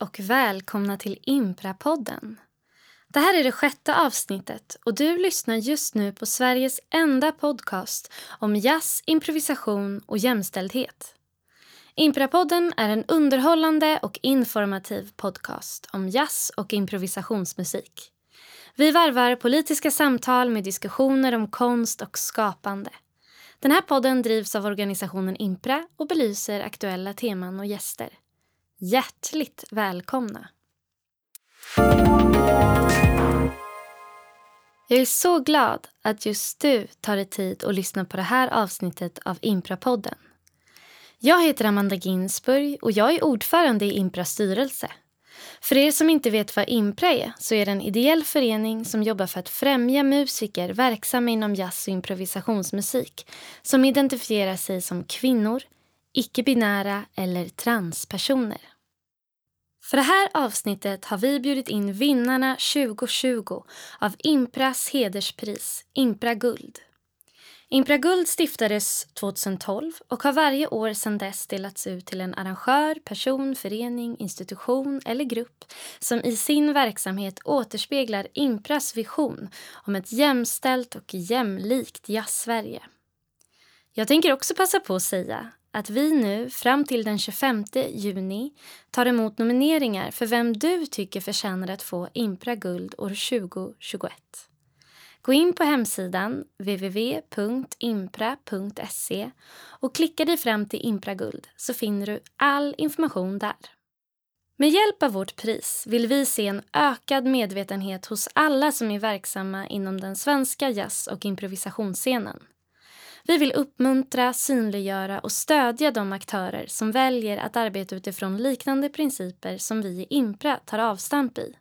och välkomna till Imprapodden. Det här är det sjätte avsnittet och du lyssnar just nu på Sveriges enda podcast om jazz, improvisation och jämställdhet. Imprapodden är en underhållande och informativ podcast om jazz och improvisationsmusik. Vi varvar politiska samtal med diskussioner om konst och skapande. Den här podden drivs av organisationen Impra och belyser aktuella teman och gäster. Hjärtligt välkomna! Jag är så glad att just du tar dig tid att lyssna på det här avsnittet av Impra-podden. Jag heter Amanda Ginsburg och jag är ordförande i Impras styrelse. För er som inte vet vad Impra är så är det en ideell förening som jobbar för att främja musiker verksamma inom jazz och improvisationsmusik som identifierar sig som kvinnor, icke-binära eller transpersoner. För det här avsnittet har vi bjudit in vinnarna 2020 av Impras hederspris, Impra Guld. Impra Guld stiftades 2012 och har varje år sedan dess delats ut till en arrangör, person, förening, institution eller grupp som i sin verksamhet återspeglar Impras vision om ett jämställt och jämlikt jazz-Sverige. Jag tänker också passa på att säga att vi nu fram till den 25 juni tar emot nomineringar för vem du tycker förtjänar att få Impra Guld år 2021. Gå in på hemsidan www.impra.se och klicka dig fram till Impra Guld så finner du all information där. Med hjälp av vårt pris vill vi se en ökad medvetenhet hos alla som är verksamma inom den svenska jazz och improvisationsscenen. Vi vill uppmuntra, synliggöra och stödja de aktörer som väljer att arbeta utifrån liknande principer som vi i Impra tar avstamp i.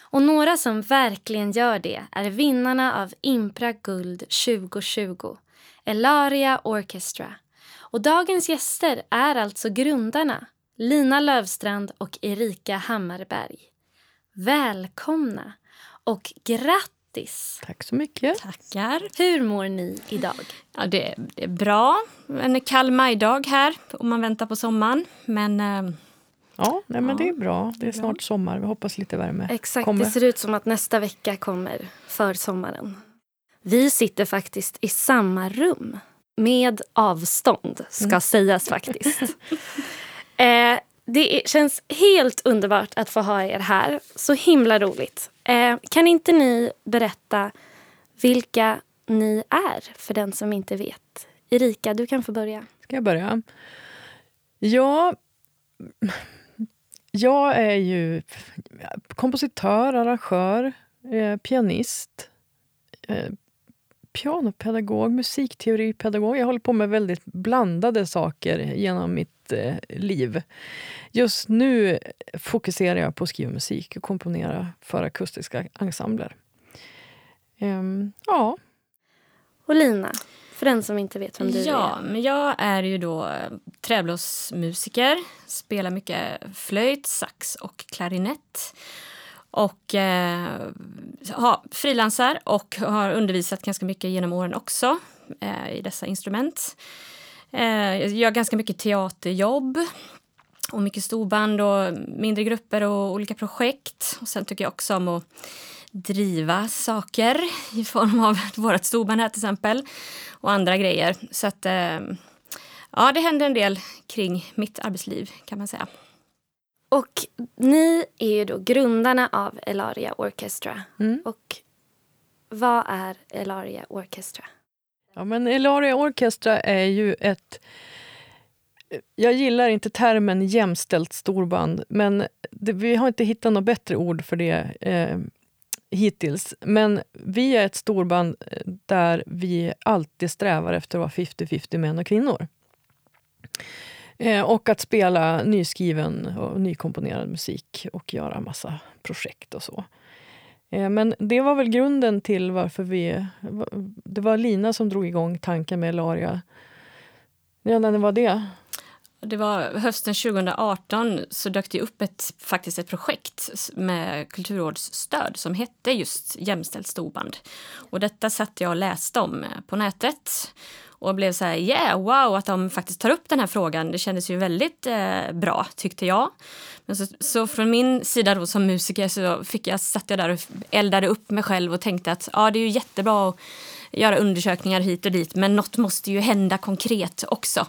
Och några som verkligen gör det är vinnarna av Impra Guld 2020, Elaria Orchestra. Och dagens gäster är alltså grundarna, Lina Lövstrand och Erika Hammarberg. Välkomna och grattis! Tack så mycket. Tackar. Hur mår ni idag? Ja, det, det är bra. En kall majdag här och man väntar på sommaren. Men eh, Ja, nej, men Ja, det är bra. Det är bra. snart sommar. Vi hoppas lite värme Exakt, kommer. det ser ut som att nästa vecka kommer för sommaren. Vi sitter faktiskt i samma rum. Med avstånd, ska Mm. sägas faktiskt. eh, det känns helt underbart att få ha er här. Så himla roligt. Eh, kan inte ni berätta vilka ni är, för den som inte vet? Erika, du kan få börja. Ska jag börja? Ja, jag är ju kompositör, arrangör, eh, pianist, eh, pianopedagog, musikteoripedagog. Jag håller på med väldigt blandade saker genom mitt eh, liv. Just nu fokuserar jag på att skriva musik och komponera för akustiska ensembler. Ehm, ja, Och Lina, för den som inte vet vem du ja, är. men jag är ju då eh, träblåsmusiker. Spelar mycket flöjt, sax och klarinett. Och eh, har frilansar och har undervisat ganska mycket genom åren också eh, i dessa instrument. Eh, jag gör ganska mycket teaterjobb och mycket storband och mindre grupper och olika projekt. Och sen tycker jag också om att driva saker i form av vårt storband här till exempel och andra grejer. Så att eh, ja, det händer en del kring mitt arbetsliv kan man säga. Och ni är ju då grundarna av Elaria Orchestra. Mm. Och vad är Elaria Orchestra? Ja, men Elaria Orchestra är ju ett... Jag gillar inte termen jämställt storband, men det, vi har inte hittat något bättre ord för det eh, hittills. Men vi är ett storband eh, där vi alltid strävar efter att vara 50-50 män och kvinnor. Eh, och att spela nyskriven och nykomponerad musik och göra massa projekt och så. Eh, men det var väl grunden till varför vi... Det var Lina som drog igång tanken med Elaria. Ja, när var det? Det var hösten 2018 så dök det upp ett, faktiskt ett projekt med Kulturrådsstöd som hette just Jämställt storband. Och detta satt jag och läste om eh, på nätet. Och blev så här, yeah, wow, att de faktiskt tar upp den här frågan. Det kändes ju väldigt eh, bra, tyckte jag. Men så, så, från min sida då som musiker så fick jag, satt jag där och eldade upp mig själv och tänkte att ja, det är ju jättebra att göra undersökningar hit och dit men något måste ju hända konkret också.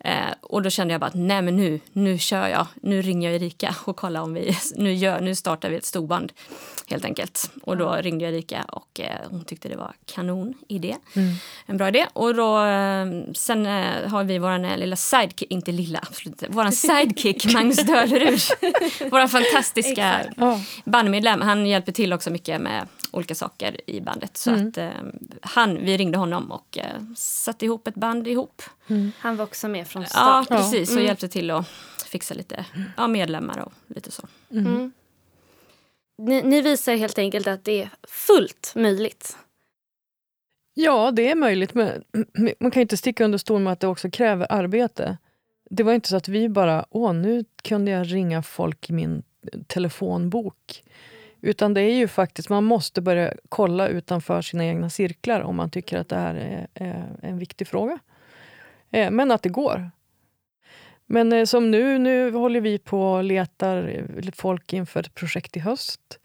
Eh, och då kände jag bara att nej men nu, nu kör jag. Nu ringer jag Erika och kollar om vi, nu, gör, nu startar vi ett storband helt enkelt. Och då ringde jag Erika och eh, hon tyckte det var kanon idé. Mm. En bra idé. Och då, eh, sen eh, har vi vår lilla sidekick, inte lilla, absolut vår sidekick Magnus Dölerud. vår fantastiska bandmedlem. Han hjälper till också mycket med olika saker i bandet. Så mm. att eh, han, vi ringde honom och eh, satte ihop ett band ihop. Mm. Han var också med från start. Ja, precis. Mm. Och hjälpte till att fixa lite ja, medlemmar och lite så. Mm. Mm. Ni, ni, visar helt enkelt att det är fullt möjligt. Ja, det är möjligt. Men man kan inte sticka under stol med att det också kräver arbete. Det var inte så att vi bara, åh, nu kunde jag ringa folk i min telefonbok. Utan det är ju faktiskt, man måste börja kolla utanför sina egna cirklar om man tycker att det här är, är en viktig fråga. Eh, men att det går. Men eh, som nu, nu håller vi på och letar folk inför ett projekt i höst.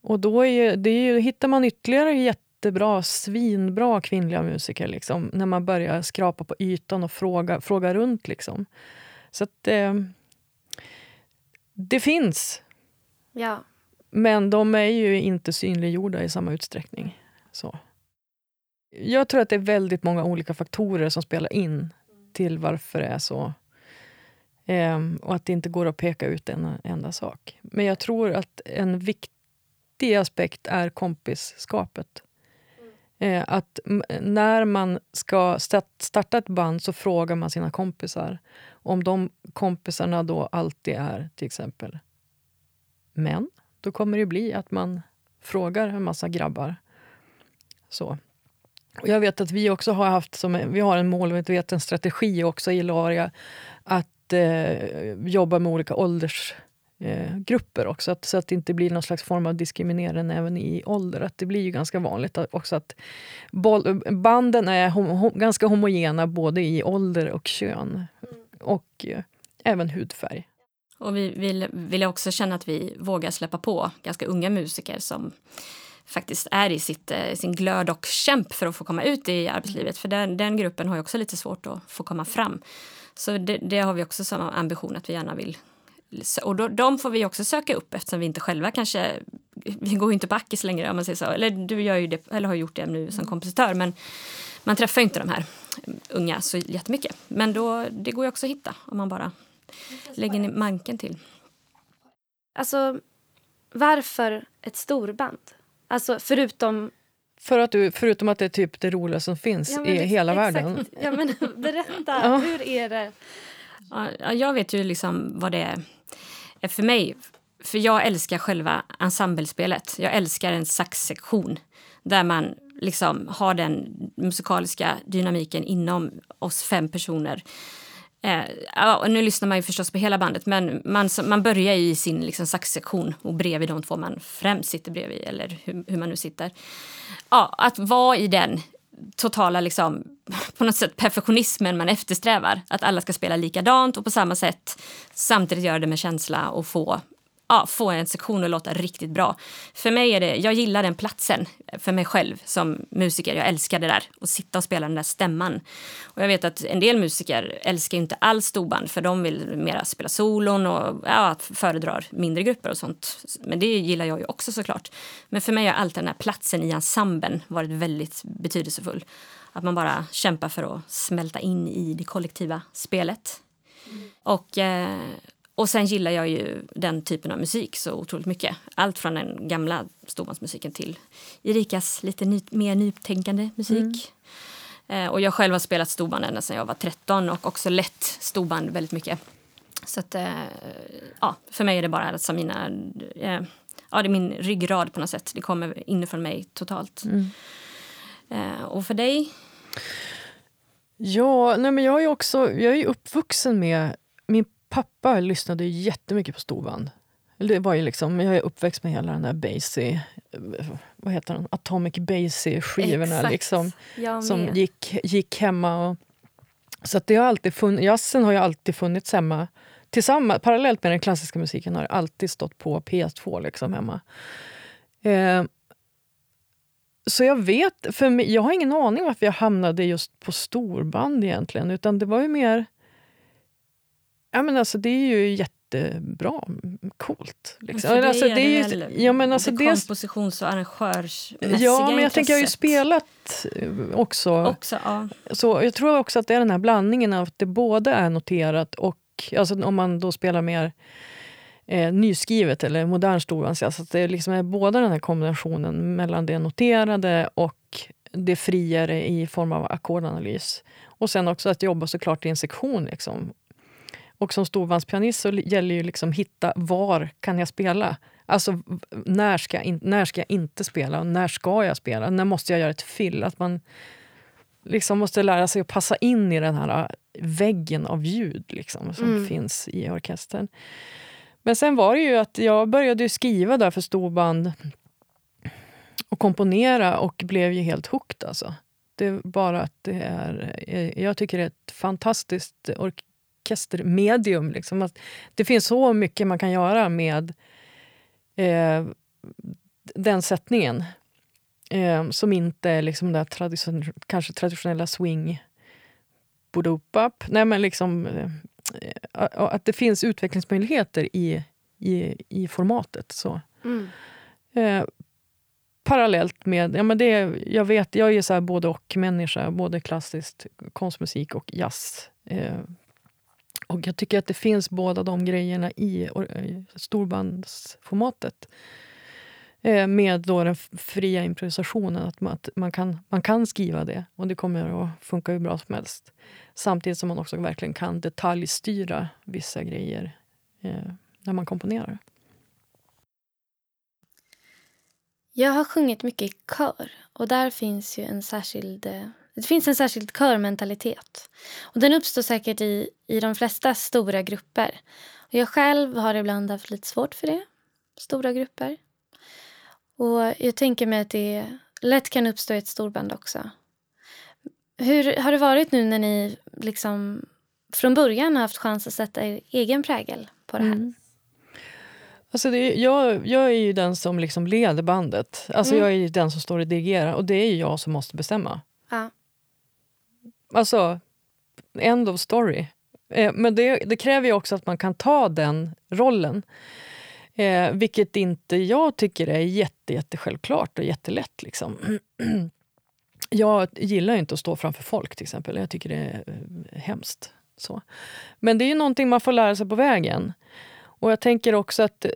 Och då är, det är, hittar man ytterligare jättebra, svinbra kvinnliga musiker liksom, när man börjar skrapa på ytan och fråga, fråga runt. Liksom. Så att eh, det finns. Ja. Men de är ju inte synliggjorda i samma utsträckning. Så. Jag tror att det är väldigt många olika faktorer som spelar in till varför det är så. Ehm, och att det inte går att peka ut en enda sak. Men jag tror att en viktig aspekt är kompisskapet. Ehm, att när man ska starta ett band så frågar man sina kompisar. Om de kompisarna då alltid är till exempel män då kommer det bli att man frågar en massa grabbar. Så. Och jag vet att vi också har haft som, vi har en målmedveten strategi också i LARIA. att eh, jobba med olika åldersgrupper eh, också. Att, så att det inte blir någon slags form av diskriminering även i ålder. Att det blir ju ganska vanligt också att boll, banden är hom, hom, ganska homogena både i ålder och kön. Och eh, även hudfärg. Och vi vill, vill också känna att vi vågar släppa på ganska unga musiker som faktiskt är i sitt, eh, sin glöd och kämp för att få komma ut i arbetslivet. För den, den gruppen har ju också lite svårt att få komma fram. Så det, det har vi också som ambition att vi gärna vill och då, de får vi också söka upp eftersom vi inte själva kanske, vi går ju inte på Ackis längre om man säger så, eller du gör ju det, eller har gjort det nu som kompositör men man träffar inte de här unga så jättemycket. Men då, det går ju också att hitta om man bara lägger ner manken till? Alltså, varför ett storband? Alltså, förutom... För att du, förutom att det är typ det roliga som finns ja, i hela exakt. världen. Ja, men berätta, ja. hur är det? Ja, jag vet ju liksom vad det är för mig. För jag älskar själva ensemblespelet. Jag älskar en saxsektion där man liksom har den musikaliska dynamiken inom oss fem personer Eh, och nu lyssnar man ju förstås på hela bandet men man, man börjar i sin liksom, saxsektion och bredvid de två man främst sitter bredvid eller hur, hur man nu sitter. Ja, att vara i den totala liksom, på något sätt perfektionismen man eftersträvar. Att alla ska spela likadant och på samma sätt samtidigt göra det med känsla och få ja, få en sektion att låta riktigt bra. För mig är det, jag gillar den platsen för mig själv som musiker. Jag älskar det där, att sitta och spela den där stämman. Och jag vet att en del musiker älskar inte alls storband för de vill mera spela solon och ja, föredrar mindre grupper och sånt. Men det gillar jag ju också såklart. Men för mig har alltid den här platsen i ensemblen varit väldigt betydelsefull. Att man bara kämpar för att smälta in i det kollektiva spelet. Mm. Och, eh, och sen gillar jag ju den typen av musik så otroligt mycket. Allt från den gamla storbandsmusiken till Erikas lite ny, mer nytänkande musik. Mm. Eh, och jag själv har spelat storband ända sedan jag var 13 och också lett storband väldigt mycket. Så att, eh, ja, för mig är det bara alltså mina, eh, ja, det är min ryggrad på något sätt. Det kommer inifrån mig totalt. Mm. Och för dig? Ja, nej men jag är också jag är uppvuxen med... Min pappa lyssnade jättemycket på storband. Det var ju liksom, jag är uppväxt med hela den där Basie, vad heter den? Atomic Basie-skivorna liksom, som gick, gick hemma. Och, så att det har alltid funnits, jazzen har ju alltid funnits hemma. Tillsammans, parallellt med den klassiska musiken har det alltid stått på PS2 liksom hemma. Eh, så jag vet, för mig, jag har ingen aning varför jag hamnade just på storband egentligen. Utan det var ju mer... Ja men alltså det är ju jättebra, coolt. Liksom. För alltså, det är ju, ja, men alltså det kompositions och arrangörsmässiga Ja, men jag tänker jag har ju intresset. spelat eh, också. Också, ja. Så jag tror också att det är den här blandningen av att det både är noterat och alltså om man då spelar mer eh, nyskrivet eller modern storbandsjazz. Att det liksom är båda den här kombinationen mellan det noterade och det friare i form av ackordanalys. Och sen också att jobba såklart i en sektion. Liksom. Och som storbandspianist så gäller ju liksom hitta var kan jag spela? Alltså när ska, jag in, när ska jag inte spela och när ska jag spela? När måste jag göra ett fill? Att man liksom måste lära sig att passa in i den här väggen av ljud liksom, som Mm. finns i orkestern. Men sen var det ju att jag började skriva där för storband och komponera och blev ju helt hooked. Alltså. Det är bara att det är... eh, Jag tycker det är ett fantastiskt orkestermedium. Liksom. Att det finns så mycket man kan göra med eh, den sättningen. Eh, som inte är liksom där tradition, kanske traditionella swing boop Nej men liksom eh, att det finns utvecklingsmöjligheter i, i, i formatet. Så. Mm. Eh, parallellt med... Ja, men det, jag vet, jag är så både och-människa, både klassiskt konstmusik och jazz. Eh, och jag tycker att det finns båda de grejerna i, storbandsformatet. Eh, med då den fria improvisationen, att man, att man, kan, man kan skriva det och det kommer att funka hur bra som helst. Samtidigt som man också verkligen kan detaljstyra vissa grejer eh, när man komponerar. Jag har sjungit mycket i kör och där finns ju en särskild eh, det finns en särskild körmentalitet. Och den uppstår säkert i, i de flesta stora grupper. Och jag själv har ibland haft lite svårt för det. Stora grupper. Och jag tänker mig att det lätt kan uppstå i ett storband också. Hur har det varit nu när ni liksom från början har haft chans att sätta er egen prägel på det här? Mm. Alltså det, jag, jag är ju den som liksom leder bandet. Alltså Mm. Jag är den som står och dirigerar och det är ju jag som måste bestämma. Ja. Alltså, end of story. Eh, men det, det kräver ju också att man kan ta den rollen. Eh, vilket inte jag tycker är jätte, jätte självklart och jättelätt. Liksom. jag gillar ju inte att stå framför folk till exempel. Jag tycker det är eh, hemskt. Så. Men det är ju någonting man får lära sig på vägen. Och jag tänker också att eh,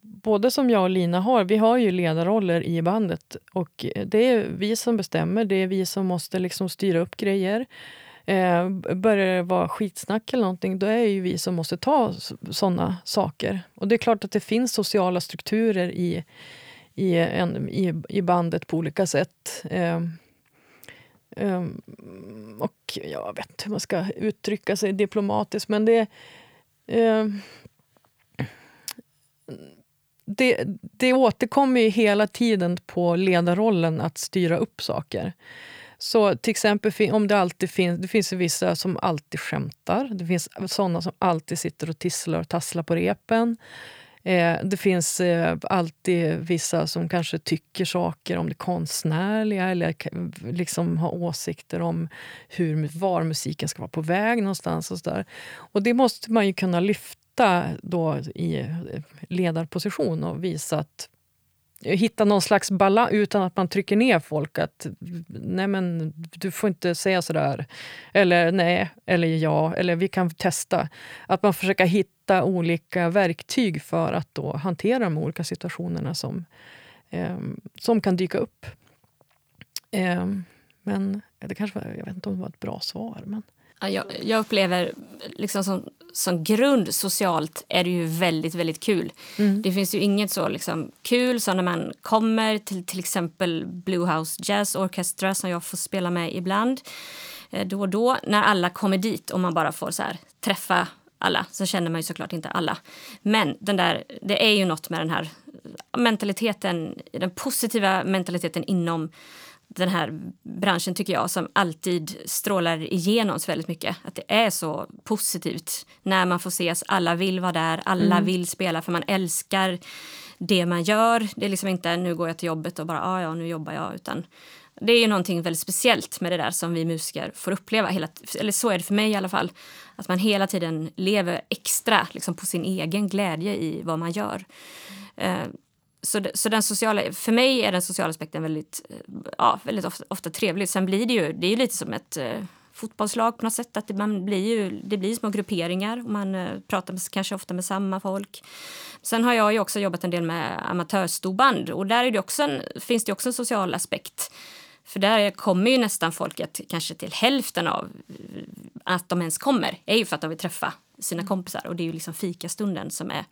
både som jag och Lina har, vi har ju ledarroller i bandet. Och eh, det är vi som bestämmer, det är vi som måste liksom styra upp grejer. Eh, börjar det vara skitsnack eller någonting, då är det ju vi som måste ta såna saker. Och det är klart att det finns sociala strukturer i, i, en, i, i bandet på olika sätt. Eh, eh, och jag vet inte hur man ska uttrycka sig diplomatiskt, men det... Eh, det, det återkommer ju hela tiden på ledarrollen att styra upp saker. Så till exempel om det alltid finns, det finns vissa som alltid skämtar. Det finns såna som alltid sitter och tisslar och tasslar på repen. Eh, det finns eh, alltid vissa som kanske tycker saker om det konstnärliga eller liksom har åsikter om hur, var musiken ska vara på väg någonstans. Och, så där. och det måste man ju kunna lyfta då i ledarposition och visa att hitta någon slags balans utan att man trycker ner folk. Att nej men du får inte säga sådär. Eller nej, eller ja, eller vi kan testa. Att man försöker hitta olika verktyg för att då hantera de olika situationerna som, eh, som kan dyka upp. Eh, men det kanske var, jag vet inte om det var ett bra svar. Men... Ja, jag, jag upplever liksom som, som grund socialt är det ju väldigt, väldigt kul. Mm. Det finns ju inget så liksom kul som när man kommer till till exempel Blue House Jazz Orchestra som jag får spela med ibland eh, då och då. När alla kommer dit och man bara får så här, träffa alla. Så känner man ju såklart inte alla. Men den där, det är ju något med den här mentaliteten, den positiva mentaliteten inom den här branschen tycker jag som alltid strålar igenom så väldigt mycket. Att det är så positivt när man får ses. Alla vill vara där, alla mm. vill spela för man älskar det man gör. Det är liksom inte nu går jag till jobbet och bara ah, ja, nu jobbar jag. Utan det är ju någonting väldigt speciellt med det där som vi musiker får uppleva. Hela, eller så är det för mig i alla fall. Att man hela tiden lever extra liksom, på sin egen glädje i vad man gör. Mm så, så den sociala, för mig är den sociala aspekten väldigt, eh, ja, väldigt ofta, ofta trevlig. Sen blir det ju, det är ju lite som ett eh, fotbollslag på något sätt. Att det, man blir ju, det blir små grupperingar och man eh, pratar med, kanske ofta med samma folk. Sen har jag ju också jobbat en del med amatörstorband och där är det också en, finns det också en social aspekt. För där kommer ju nästan folket kanske till hälften av eh, att de ens kommer är ju för att de vill träffa sina kompisar och det är ju liksom fikastunden som är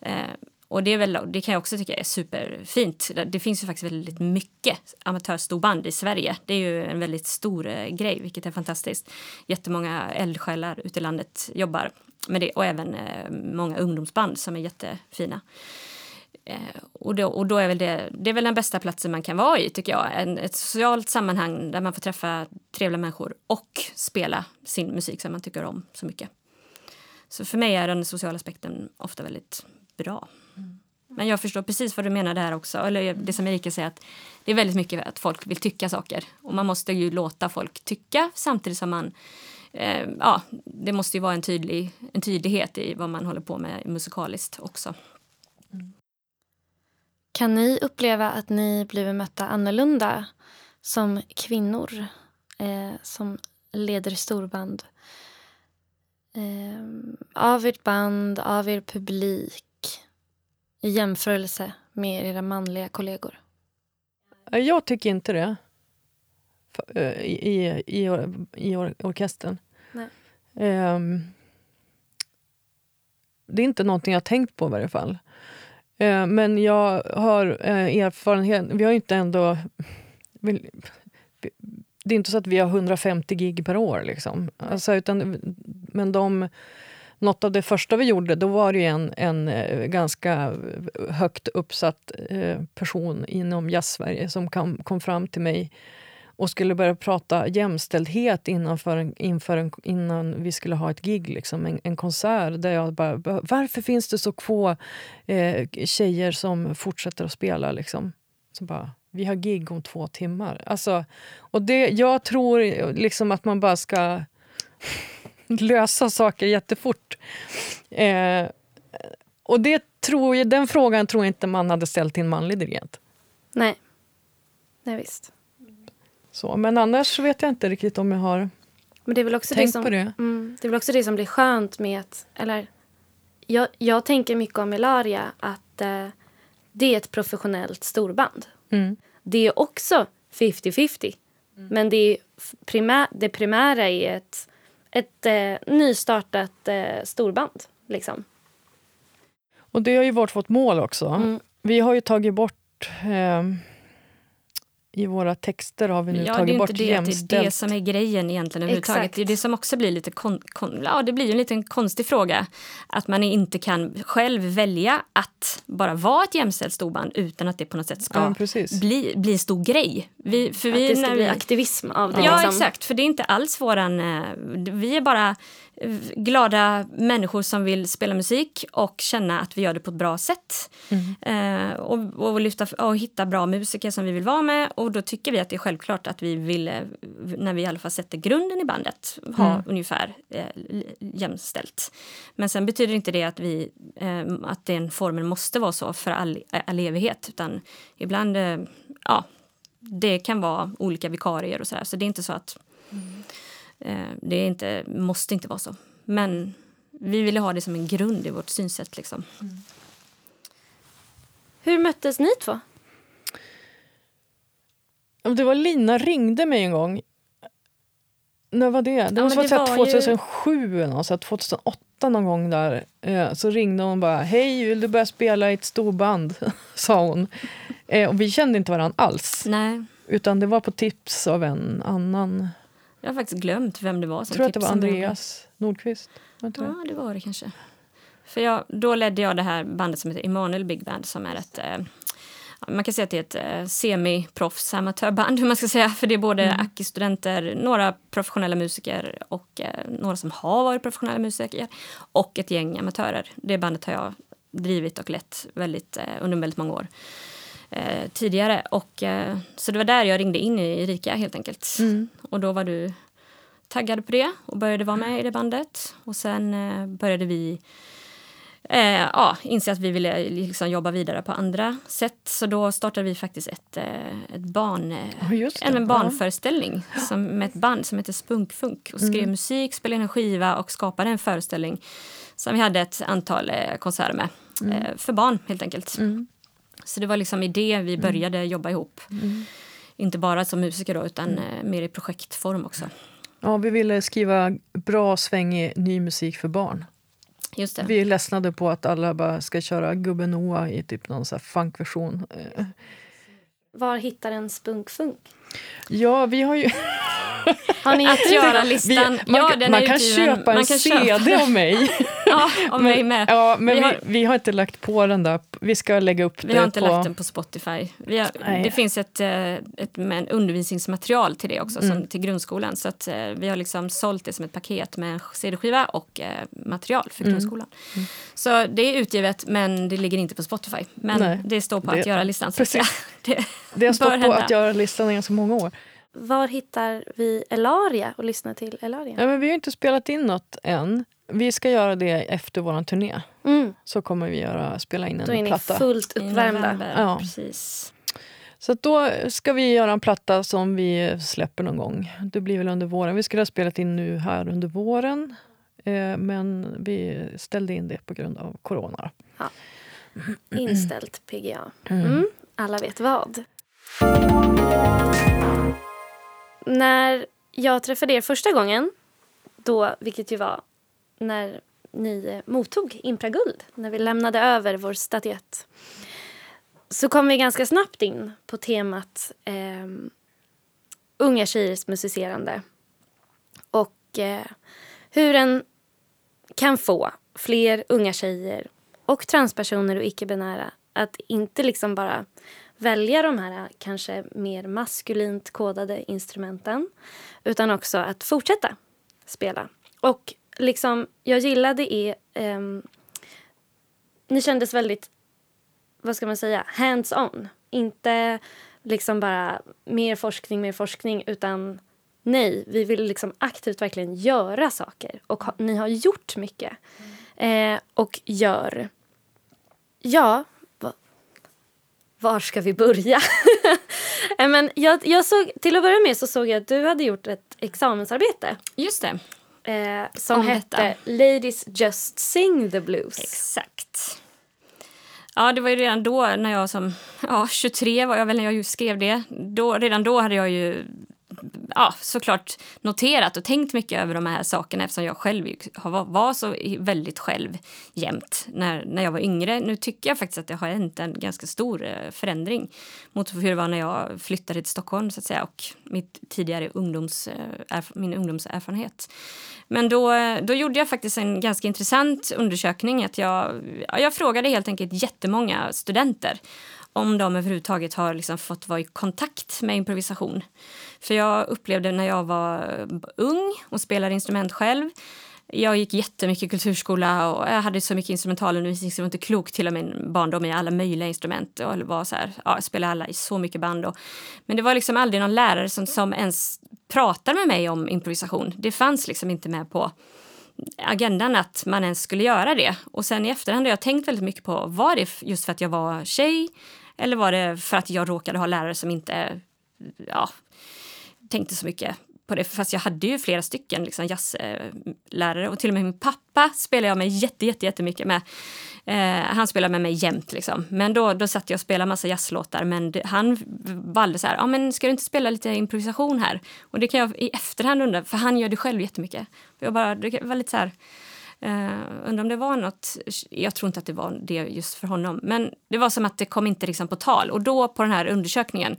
eh, och det, är väl, det kan jag också tycka är superfint. Det finns ju faktiskt väldigt mycket amatörstorband i Sverige. Det är ju en väldigt stor eh, grej, vilket är fantastiskt. Jättemånga eldsjälar ute i landet jobbar med det och även eh, många ungdomsband som är jättefina. Eh, och, då, och då är väl det, det är väl den bästa platsen man kan vara i, tycker jag. En, ett socialt sammanhang där man får träffa trevliga människor och spela sin musik som man tycker om så mycket. Så för mig är den sociala aspekten ofta väldigt bra. Men jag förstår precis vad du menar där också. Eller det som Erika säger att det är väldigt mycket att folk vill tycka saker. Och man måste ju låta folk tycka samtidigt som man eh, ja, det måste ju vara en, tydlig, en tydlighet i vad man håller på med musikaliskt också. Mm. Kan ni uppleva att ni blivit mötta annorlunda som kvinnor eh, som leder storband? Eh, av ert band, av er publik i jämförelse med era manliga kollegor? Jag tycker inte det. Eh, I, i, i, i or orkestern. Um, det är inte någonting jag har tänkt på i varje fall. Uh, men jag har uh, erfarenhet... Vi har inte ändå... Vi, det är inte så att vi har 150 gig per år. Liksom. Alltså, utan, men de något av det första vi gjorde, då var det en, en eh, ganska högt uppsatt eh, person inom jazz-Sverige som kom, kom fram till mig och skulle börja prata jämställdhet innanför en, inför en, innan vi skulle ha ett gig, liksom, en, en konsert. Där jag bara, varför finns det så få eh, tjejer som fortsätter att spela? Liksom? Så bara, vi har gig om två timmar. Alltså, och det, jag tror liksom att man bara ska lösa saker jättefort. Eh, och det tror jag, den frågan tror jag inte man hade ställt till en manlig dirigent. Nej. Nej, visst. Så, men annars vet jag inte riktigt om jag har men det är väl också tänkt det som, på det. Mm, det är väl också det som blir skönt med att... Eller, jag, jag tänker mycket om Ilaria att eh, det är ett professionellt storband. Mm. Det är också 50-50. Mm. Men det, är primär, det primära är ett ett eh, nystartat eh, storband. Liksom. Och det har ju varit vårt mål också. Mm. Vi har ju tagit bort eh, i våra texter har vi nu ja, tagit bort jämställt. Det är det som är grejen egentligen överhuvudtaget. Det är det som också blir lite kon, kon, ja, det blir en liten konstig fråga. Att man inte kan själv välja att bara vara ett jämställt storband utan att det på något sätt ska ja, bli, bli en stor grej. Vi, för att vi, det ska bli aktivism av det. Ja, liksom. exakt. För det är inte alls våran... Eh, vi är bara glada människor som vill spela musik och känna att vi gör det på ett bra sätt. Mm. Eh, och, och, lyfta, och hitta bra musiker som vi vill vara med. Och då tycker vi att det är självklart att vi vill, eh, när vi i alla fall sätter grunden i bandet, ha mm. ungefär eh, jämställt. Men sen betyder inte det att, vi, eh, att den formen måste vara så för all, all evighet. Utan ibland, eh, ja, det kan vara olika vikarier och sådär. Så det är inte så att mm Eh, det är inte, måste inte vara så. Men vi ville ha det som en grund i vårt synsätt. Liksom. Mm. Hur möttes ni två? Det var Lina ringde mig en gång. När var det? Det ja, måste ha varit 2007 eller något, 2008 någon gång där. Eh, så ringde hon bara. Hej, vill du börja spela i ett storband? sa hon. Eh, och vi kände inte varandra alls. Nej. Utan det var på tips av en annan Jag har faktiskt glömt vem det var som Jag tror att det var tipsade Andreas Nordqvist. Ja, det var det kanske. För jag, då ledde jag det här bandet som heter Emanuel Big Band som är ett eh, man kan säga att det är ett eh, semi-proffs amatörband, hur man ska säga. För det är både Mm. Aki-studenter, några professionella musiker och eh, några som har varit professionella musiker och ett gäng amatörer. Det bandet har jag drivit och lett väldigt, eh, under väldigt många år eh, tidigare. Och, eh, så det var där jag ringde in i Erika helt enkelt. Mm. Och då var du taggad på det och började vara med i det bandet. Och sen eh, började vi eh, ja, inse att vi ville liksom jobba vidare på andra sätt. Så då startade vi faktiskt ett, eh, ett barn, Ja, det. en Ja. barnföreställning som, med ett band som heter Spunkfunk. Och skrev Mm. musik, spelade en skiva och skapade en föreställning som vi hade ett antal eh, konserter med. Eh, för barn helt enkelt. Mm. Så det var liksom i det vi började jobba ihop. Mm. Inte bara som musiker då, utan mer i projektform också. Ja, vi ville skriva bra, svängig, ny musik för barn. Just det. Vi ledsnade på att alla bara ska köra Gubben Noah i typ någon så här funkversion. Eh, Var hittar en spunkfunk? Ja, vi har ju... Har ni Att göra Vi, listan. man ja, man är kan köpa en Man kan CD köpa- av mig. Ja, av mig med. Ja, men Vi vi har- vi, har inte lagt på den där. Vi ska lägga upp Vi det har inte på... lagt den på Spotify. Vi har, Nej. det finns ett, eh, ett med undervisningsmaterial till det också, Mm. som, till grundskolan. Så att, eh, vi har liksom sålt det som ett paket med en CD-skiva och eh, material för Mm. grundskolan. Så det är utgivet, men det ligger inte på Spotify. Men Nej. det står på Det- att göra-listan. precis. Det, Det har stått på hända. att göra listan i ganska många år. Var hittar vi Elaria och lyssnar till Elaria? Ja, men vi har inte spelat in något än. Vi ska göra det efter vår turné. Mm, Så kommer vi göra, spela in då är en ni platta. fullt i uppvärmda. november, Ja. Precis. Så då ska vi göra en platta som vi släpper någon gång. Det blir väl under våren. Vi skulle ha spelat in nu här under våren. Eh, men vi ställde in det på grund av corona. Inställt PGA. Mm. Alla vet vad. När jag träffade er första gången, då, vilket ju var när ni mottog Impraguld, när vi lämnade över vår statyett, så kom vi ganska snabbt in på temat eh, unga tjejers musicerande. Och eh, hur en kan få fler unga tjejer och transpersoner och icke-binära att inte liksom bara välja de här eh, kanske mer maskulint kodade instrumenten utan också att fortsätta spela. Och liksom, jag gillade er... ehm, ni kändes väldigt, vad ska man säga, hands-on. Inte liksom bara mer forskning, mer forskning utan nej, vi vill liksom aktivt verkligen göra saker. Och ha, ni har gjort mycket. Eh, och gör. Ja, va, var ska vi börja? Eh, Men jag, jag såg, till att börja med så såg jag att du hade gjort ett examensarbete Just det. Eh, som Om hette detta. Ladies just sing the blues. Exakt. Ja, det var ju redan då när jag som ja, 23 var jag väl när jag skrev det. Då, redan då hade jag ju ja, såklart noterat och tänkt mycket över de här sakerna eftersom jag själv var så väldigt själv jämt när, när jag var yngre. Nu tycker jag faktiskt att det har hänt en ganska stor eh, förändring mot hur det var när jag flyttade till Stockholm så att säga och mitt tidigare ungdoms, eh, min ungdomserfarenhet. Men då, eh, då gjorde jag faktiskt en ganska intressant undersökning. Att jag, jag frågade helt enkelt jättemånga studenter om de överhuvudtaget har liksom fått vara i kontakt med improvisation. För jag upplevde när jag var ung och spelade instrument själv jag gick jättemycket kulturskola och jag hade så mycket instrumentalundervisning som var inte klokt till och med min barndom i alla möjliga instrument. Och var så här, ja, jag spelade alla i så mycket band. Och, men det var liksom aldrig någon lärare som, som ens pratade med mig om improvisation. Det fanns liksom inte med på agendan att man ens skulle göra det. Och sen i efterhand har jag tänkt väldigt mycket på var det just för att jag var tjej eller var det för att jag råkade ha lärare som inte ja, tänkte så mycket på det. Fast jag hade ju flera stycken liksom, jazzlärare och till och med min pappa spelade jag med jätte, jätte, jättemycket med. Eh, han spelade med mig jämt liksom. Men då, då satt jag och spelade massa jazzlåtar men det, han valde så här, ja ah, men ska du inte spela lite improvisation här? Och det kan jag i efterhand undra, för han gör det själv jättemycket. Jag bara, det var lite så här, Uh, undrar om det var något, jag tror inte att det var det just för honom, men det var som att det kom inte liksom på tal. Och då på den här undersökningen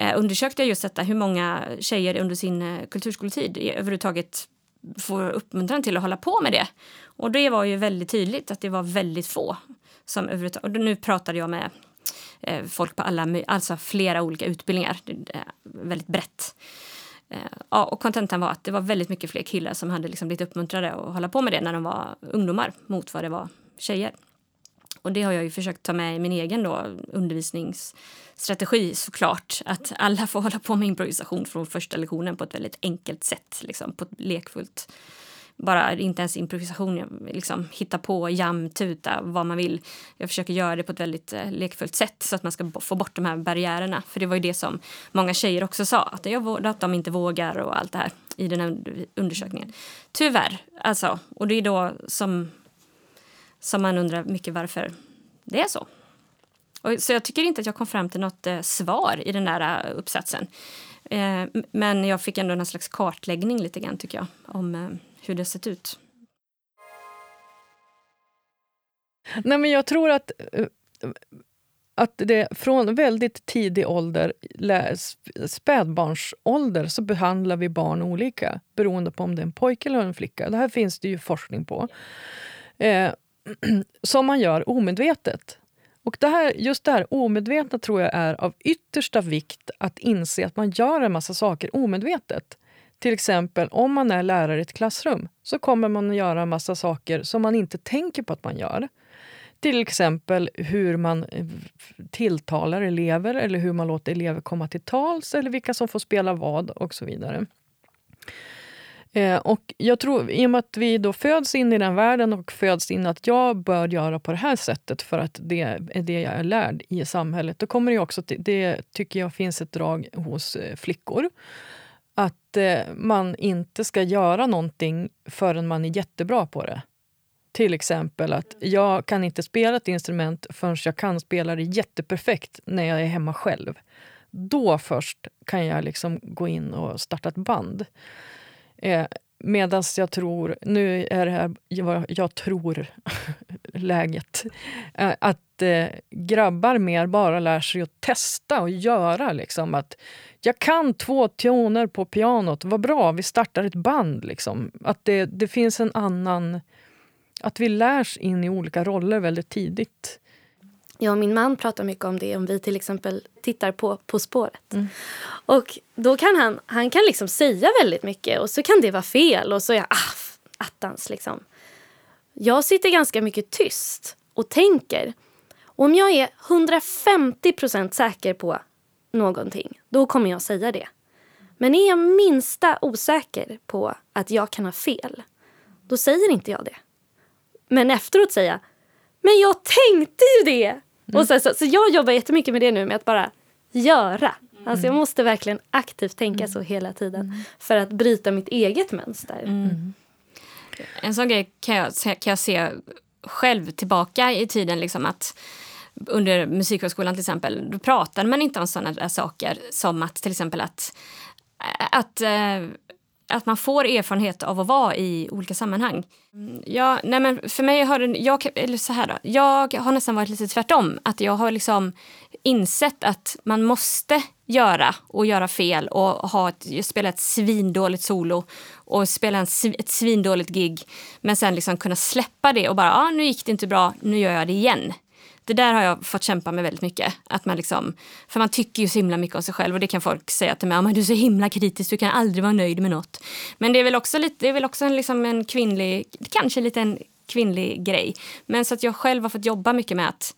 uh, undersökte jag just detta, hur många tjejer under sin eh, uh, kulturskoletid överhuvudtaget får uppmuntran till att hålla på med det. Och det var ju väldigt tydligt att det var väldigt få som överhuvudtaget... Och nu pratade jag med folk på alla, alltså flera olika utbildningar, väldigt brett. Eh, ja, och kontentan var att det var väldigt mycket fler killar som hade liksom blivit uppmuntrade att hålla på med det när de var ungdomar mot vad det var tjejer. Och det har jag ju försökt ta med i min egen då, undervisningsstrategi såklart. Att alla får hålla på med improvisation från första lektionen på ett väldigt enkelt sätt, liksom, på ett lekfullt bara inte ens improvisation, liksom hitta på, jam, tuta, vad man vill. Jag försöker göra det på ett väldigt eh, lekfullt sätt så att man ska få bort de här barriärerna. För det var ju det som många tjejer också sa, att, jag, att de inte vågar och allt det här i den här undersökningen. Tyvärr, alltså. Och det är då som, som man undrar mycket varför det är så. Och, så jag tycker inte att jag kom fram till något eh, svar i den där eh, uppsatsen. Eh, men jag fick ändå en slags kartläggning lite grann tycker jag om eh, hur det sett ut. Nej, men jag tror att, eh, att det från väldigt tidig ålder, spädbarnsålder, så behandlar vi barn olika beroende på om det är en pojke eller en flicka. Det här finns det ju forskning på. Eh, som man gör omedvetet. Och det här, just det här omedvetna tror jag är av yttersta vikt att inse att man gör en massa saker omedvetet. Till exempel om man är lärare i ett klassrum så kommer man att göra en massa saker som man inte tänker på att man gör. Till exempel hur man eh, tilltalar elever eller hur man låter elever komma till tals eller vilka som får spela vad och så vidare. Eh, och jag tror, I och med att vi då föds in i den världen och föds in att jag bör göra på det här sättet för att det är det jag är lärd i samhället, då kommer det också det tycker jag finns ett drag hos eh, flickor man inte ska göra någonting förrän man är jättebra på det. Till exempel att jag kan inte spela ett instrument förrän jag kan spela det jätteperfekt när jag är hemma själv. Då först kan jag liksom gå in och starta ett band. Eh, Medan jag tror, nu är det här vad jag tror läget, eh, att eh, grabbar mer bara lär sig att testa och göra. Liksom. Att jag kan två toner på pianot, vad bra, vi startar ett band. Liksom. Att det, det finns en annan... Att vi lärs in i olika roller väldigt tidigt. Jag och min man pratar mycket om det om vi till exempel tittar på På spåret. Mm. Och då kan han, han kan liksom säga väldigt mycket och så kan det vara fel och så är jag ah, attans liksom. Jag sitter ganska mycket tyst och tänker. Om jag är 150% säker på någonting, då kommer jag säga det. Men är jag minsta osäker på att jag kan ha fel, då säger inte jag det. Men efteråt säger jag, men jag tänkte ju det! Mm. Och så, så, så jag jobbar jättemycket med det nu, med att bara göra. Alltså jag mm. måste verkligen aktivt tänka mm. så hela tiden mm. för att bryta mitt eget mönster. Mm. En sån grej kan jag, kan jag se själv tillbaka i tiden. Liksom att under Musikhögskolan till exempel, då pratade man inte om sådana där saker som att till exempel att, eh, att, eh, att man får erfarenhet av att vara i olika sammanhang. Mm, ja, nej men för mig har det, jag, eller så här då, jag har nästan varit lite tvärtom. Att jag har liksom insett att man måste göra och göra fel och ha ett, spela ett svindåligt solo och spela en, ett svindåligt gig. Men sen liksom kunna släppa det och bara, ah, nu gick det inte bra, nu gör jag det igen. Det där har jag fått kämpa med väldigt mycket. Att man liksom, för man tycker ju så himla mycket om sig själv och det kan folk säga till mig. Ah, men du är så himla kritisk, du kan aldrig vara nöjd med något. Men det är väl också, lite, det är väl också en, liksom en kvinnlig, kanske lite en kvinnlig grej. Men så att jag själv har fått jobba mycket med att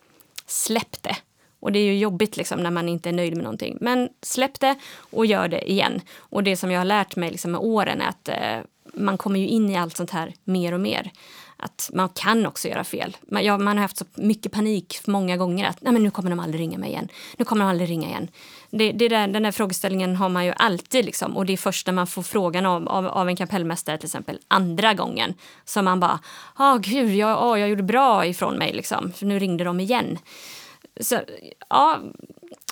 släpp det. Och det är ju jobbigt liksom när man inte är nöjd med någonting. Men släpp det och gör det igen. Och det som jag har lärt mig liksom med åren är att eh, man kommer ju in i allt sånt här mer och mer att man kan också göra fel. Man, ja, man har haft så mycket panik många gånger att Nej, men nu kommer de aldrig ringa mig igen. Nu kommer de aldrig ringa igen. Det, det där, den där frågeställningen har man ju alltid liksom, och det är först när man får frågan av, av, av en kapellmästare till exempel andra gången som man bara, ah, ja oh, gud, jag, oh, jag gjorde bra ifrån mig liksom, för nu ringde de igen. Så, ja,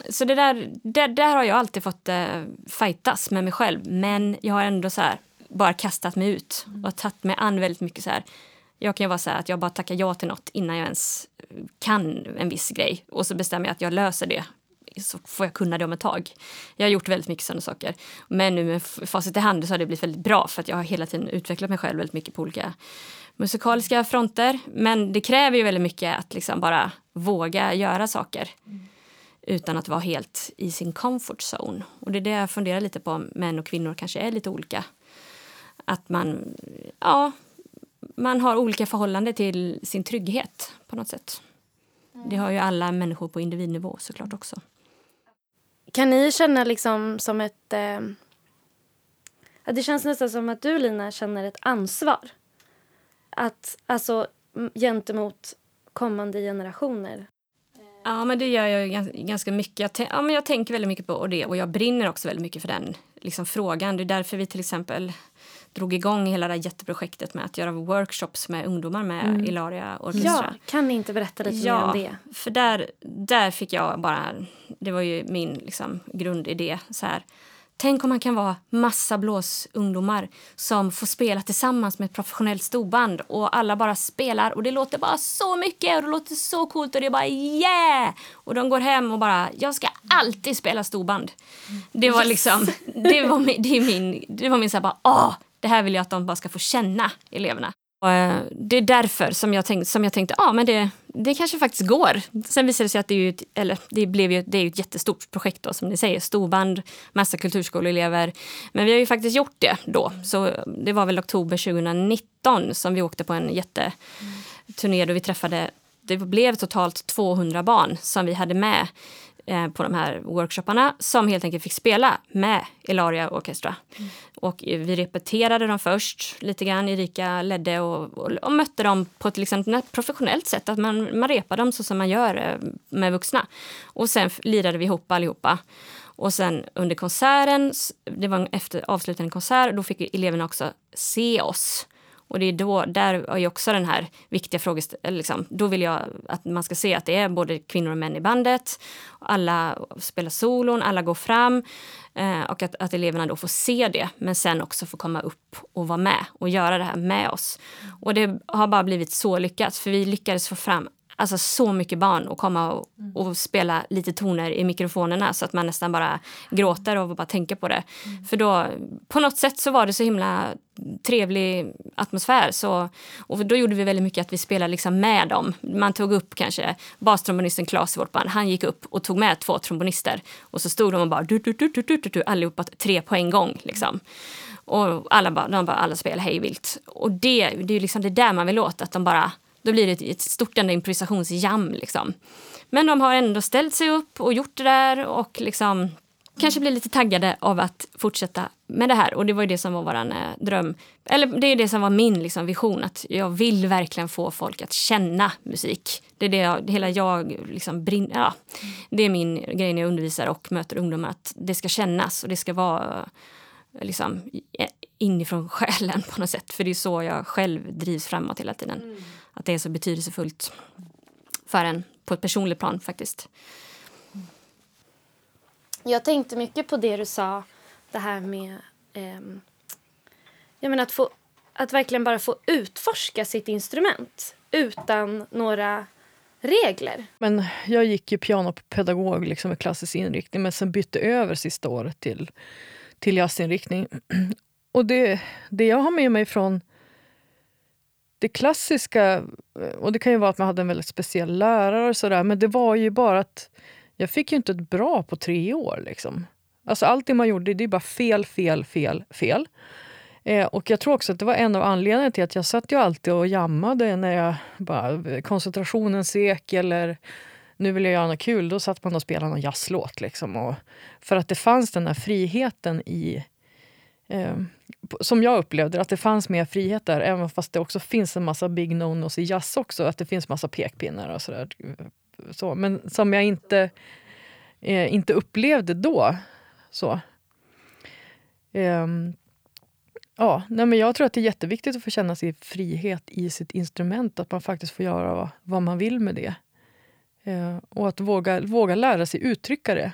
så det där, där, där har jag alltid fått eh, fightas med mig själv. Men jag har ändå så här, bara kastat mig ut och tagit mig an väldigt mycket så här jag kan ju vara så att jag bara tackar ja till något innan jag ens kan en viss grej och så bestämmer jag att jag löser det så får jag kunna det om ett tag. Jag har gjort väldigt mycket sådana saker. Men nu med facit i hand så har det blivit väldigt bra för att jag har hela tiden utvecklat mig själv väldigt mycket på olika musikaliska fronter. Men det kräver ju väldigt mycket att liksom bara våga göra saker. Utan att vara helt i sin comfort zone. Och det är det jag funderar lite på män och kvinnor kanske är lite olika. Att man, ja, man har olika förhållande till sin trygghet på något sätt. Det har ju alla människor på individnivå såklart också. Kan ni känna liksom som ett... Eh, det känns nästan som att du, Lina, känner ett ansvar. Att, alltså gentemot kommande generationer. Ja, men det gör jag ganska mycket. Jag, ja, men jag tänker väldigt mycket på det och jag brinner också väldigt mycket för den liksom, frågan. Det är därför vi till exempel drog igång hela det här jätteprojektet med att göra workshops med ungdomar med mm. Ilaria Orchestra. Ja, kan ni inte berätta lite ja, mer om det? för där, där fick jag bara... Det var ju min liksom, grundidé. Så här, Tänk om man kan vara massa blåsungdomar som får spela tillsammans med ett professionellt storband och alla bara spelar och det låter bara så mycket och det låter så coolt och det är bara yeah! Och de går hem och bara, jag ska alltid spela storband. Det var liksom, det var min, det min, det var min så här bara, åh, det här vill jag att de bara ska få känna, eleverna. Och, eh, det är därför som jag, tänkte, som jag tänkte, ja men det, det kanske faktiskt går. Sen visade det sig att det, är ett, eller, det, blev ju, det är ett jättestort projekt då, som ni säger. Storband, massa kulturskoleelever. Men vi har ju faktiskt gjort det då. Så det var väl oktober 2019 som vi åkte på en jätteturné då vi träffade det blev totalt 200 barn som vi hade med Eh, på de här workshopparna som helt enkelt fick spela med Ilaria Orchestra. Mm. Och vi repeterade dem först lite grann. Erika ledde och, och, och mötte dem på ett liksom professionellt sätt. Att man, man repar dem så som man gör eh, med vuxna. Och sen lirade vi ihop allihopa. Och sen under konserten, det var efter avslutande konsert, då fick eleverna också se oss och det är då, där är ju också den här viktiga frågeställningen. Liksom, då vill jag att man ska se att det är både kvinnor och män i bandet. Alla spelar solon, alla går fram. Eh, och att, att eleverna då får se det, men sen också får komma upp och vara med och göra det här med oss. Och det har bara blivit så lyckat, för vi lyckades få fram alltså så mycket barn och komma och, mm. och, spela lite toner i mikrofonerna så att man nästan bara gråter och bara tänker på det. Mm. För då, på något sätt så var det så himla trevlig atmosfär. Så, och då gjorde vi väldigt mycket att vi spelade liksom med dem. Man tog upp kanske bastrombonisten Claes i vårt band. Han gick upp och tog med två trombonister. Och så stod de och bara du, du, du, du, du, du, allihopa tre på en gång. Liksom. Och alla, bara, de bara, alla spelade hejvilt. Och det, det är liksom det där man vill åt, att de bara då blir det ett, ett stort improvisationsjam. Liksom. Men de har ändå ställt sig upp och gjort det där och liksom kanske blir lite taggade av att fortsätta med det här. Och det var ju det som var våran eh, dröm. Eller det är det som var min liksom, vision. Att jag vill verkligen få folk att känna musik. Det är det jag, hela jag liksom brinner... Ja, det är min grej när jag undervisar och möter ungdomar. Att det ska kännas och det ska vara liksom, eh, inifrån själen på något sätt. För det är så jag själv drivs framåt hela tiden. Mm. Att det är så betydelsefullt för en på ett personligt plan faktiskt. Jag tänkte mycket på det du sa, det här med eh, jag menar att, få, att verkligen bara få utforska sitt instrument utan några regler. Men jag gick ju pianopedagog liksom med klassisk inriktning men sen bytte över sista året till, till jazzinriktning. Och det, det jag har med mig från det klassiska, eh, och det kan ju vara att man hade en väldigt speciell lärare och sådär, men det var ju bara att jag fick ju inte ett bra på tre år. Liksom. Alltså allt man gjorde, det är bara fel, fel, fel, fel. Eh, och jag tror också att det var en av anledningarna till att jag satt ju alltid och jammade när jag bara, eh, koncentrationen sek eller nu vill jag göra något kul. Då satt man och spelade någon jazzlåt. Liksom. Och för att det fanns den här friheten i eh, som jag upplevde att det fanns mer frihet där, även fast det också finns en massa big no-nos i jazz också. Att det finns massa pekpinnar och sådär. Så, men som jag inte, eh, inte upplevde då. Så. Eh, ja, nej men jag tror att det är jätteviktigt att få känna sig frihet i sitt instrument. Att man faktiskt får göra vad, vad man vill med det. Eh, och att våga, våga lära sig uttrycka det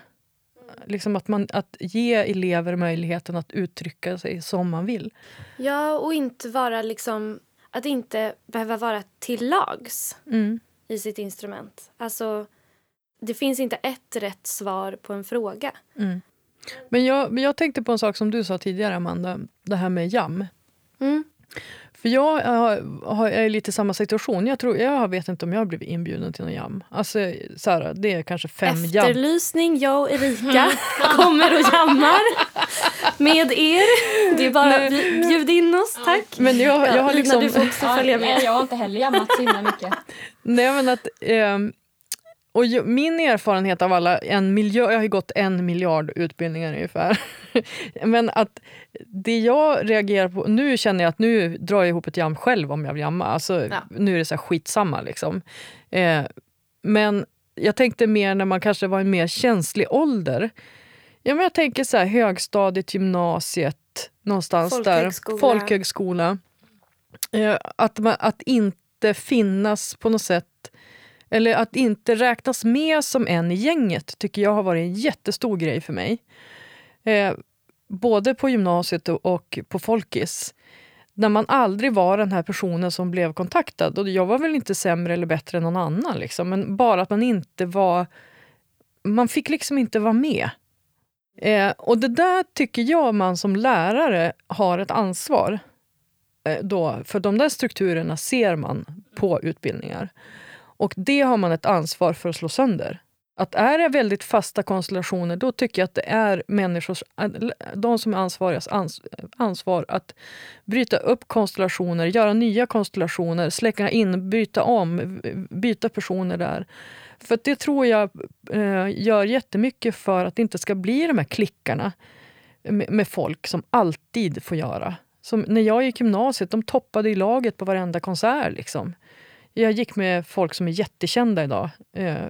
liksom att, man, att ge elever möjligheten att uttrycka sig som man vill. Ja, och inte vara liksom... Att inte behöva vara till lags mm. i sitt instrument. Alltså, Det finns inte ett rätt svar på en fråga. Mm. Men jag, jag tänkte på en sak som du sa tidigare, Amanda. Det här med jam. Mm. För jag, har, har, är i lite samma situation. Jag, tror, jag vet inte om jag har blivit inbjuden till någon jam. Alltså, så här, det är kanske fem jam. Efterlysning, jag och Erika kommer och jammar med er. Det är bara bjud in oss, tack. Men jag, jag har Lina, liksom... du får också följa med. Jag har inte heller jammat så himla mycket. Nej, men att, ehm, och min erfarenhet av alla, en miljard, jag har ju gått en miljard utbildningar ungefär. men att det jag reagerar på, nu känner jag att nu drar jag ihop ett jam själv om jag vill jamma. Alltså, Ja. Nu är det så här skitsamma liksom. Eh, men jag tänkte mer när man kanske var i en mer känslig ålder. Ja, men jag tänker så här, högstadiet, gymnasiet, någonstans Folkhögskola. där. Folkhögskola. Eh, att, man, att inte finnas på något sätt eller att inte räknas med som en i gänget tycker jag har varit en jättestor grej för mig. Eh, både på gymnasiet och, på folkis. När man aldrig var den här personen som blev kontaktad. Och jag var väl inte sämre eller bättre än någon annan. Liksom, men bara att man inte var... Man fick liksom inte vara med. Eh, och det där tycker jag man som lärare har ett ansvar eh, då, för de där strukturerna ser man på utbildningar. Och det har man ett ansvar för att slå sönder. Att är det väldigt fasta konstellationer, då tycker jag att det är människors, de som är ansvarigas ans, ansvar att bryta upp konstellationer, göra nya konstellationer, släcka in, byta om, byta personer där. För det tror jag eh, gör jättemycket för att det inte ska bli de här klickarna med, med folk som alltid får göra. Som när jag gick gymnasiet, de toppade i laget på varenda konsert. Liksom. Jag gick med folk som är jättekända idag. Eh,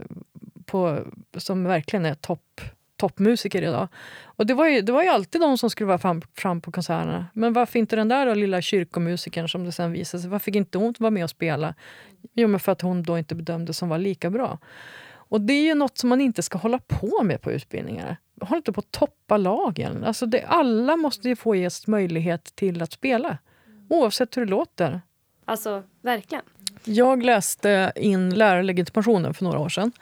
på, som verkligen är topp, toppmusiker idag. Och det var, ju, det var ju alltid de som skulle vara fram, fram på konserterna. Men varför inte den där då, lilla kyrkomusikern som det sen visade sig, varför fick inte hon vara med och spela? Jo, men för att hon då inte bedömdes som var lika bra. Och det är ju något som man inte ska hålla på med på utbildningar. Håll inte på att toppa lagen. Alltså det, alla måste ju få ges möjlighet till att spela. Oavsett hur det låter. Alltså, verkligen. Jag läste in lärarlegitimationen för några år sedan.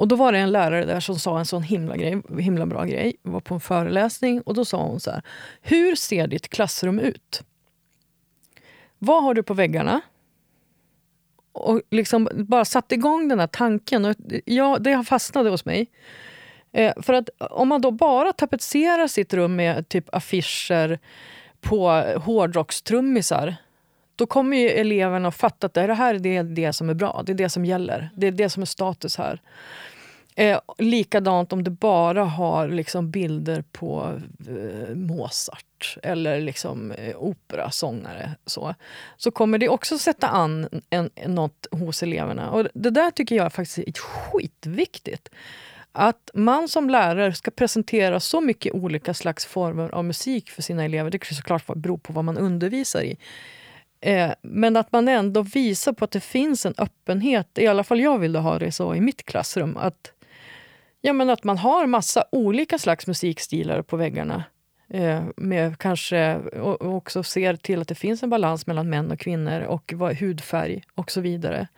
Och då var det en lärare där som sa en sån himla, grej, himla bra grej. Jag var på en föreläsning och då sa hon så här. Hur ser ditt klassrum ut? Vad har du på väggarna? Och liksom bara satte igång den här tanken. Och ja, det fastnade hos mig. Eh, för att om man då bara tapetserar sitt rum med typ affischer på hårdrockstrummisar då kommer ju eleverna att fatta att det här är det, det som är bra. Det är det som gäller. Det är det som är status här. Eh, likadant om du bara har liksom bilder på eh, Mozart eller liksom, eh, operasångare. Så, så kommer det också sätta an en, en, något hos eleverna. Och Det där tycker jag faktiskt är skitviktigt. Att man som lärare ska presentera så mycket olika slags former av musik för sina elever. Det kan såklart bero på vad man undervisar i. Eh, men att man ändå visar på att det finns en öppenhet. I alla fall jag vill ha det så i mitt klassrum. Att, ja, men att man har massa olika slags musikstilar på väggarna. Eh, med kanske, och, och också ser till att det finns en balans mellan män och kvinnor och vad, hudfärg och så vidare.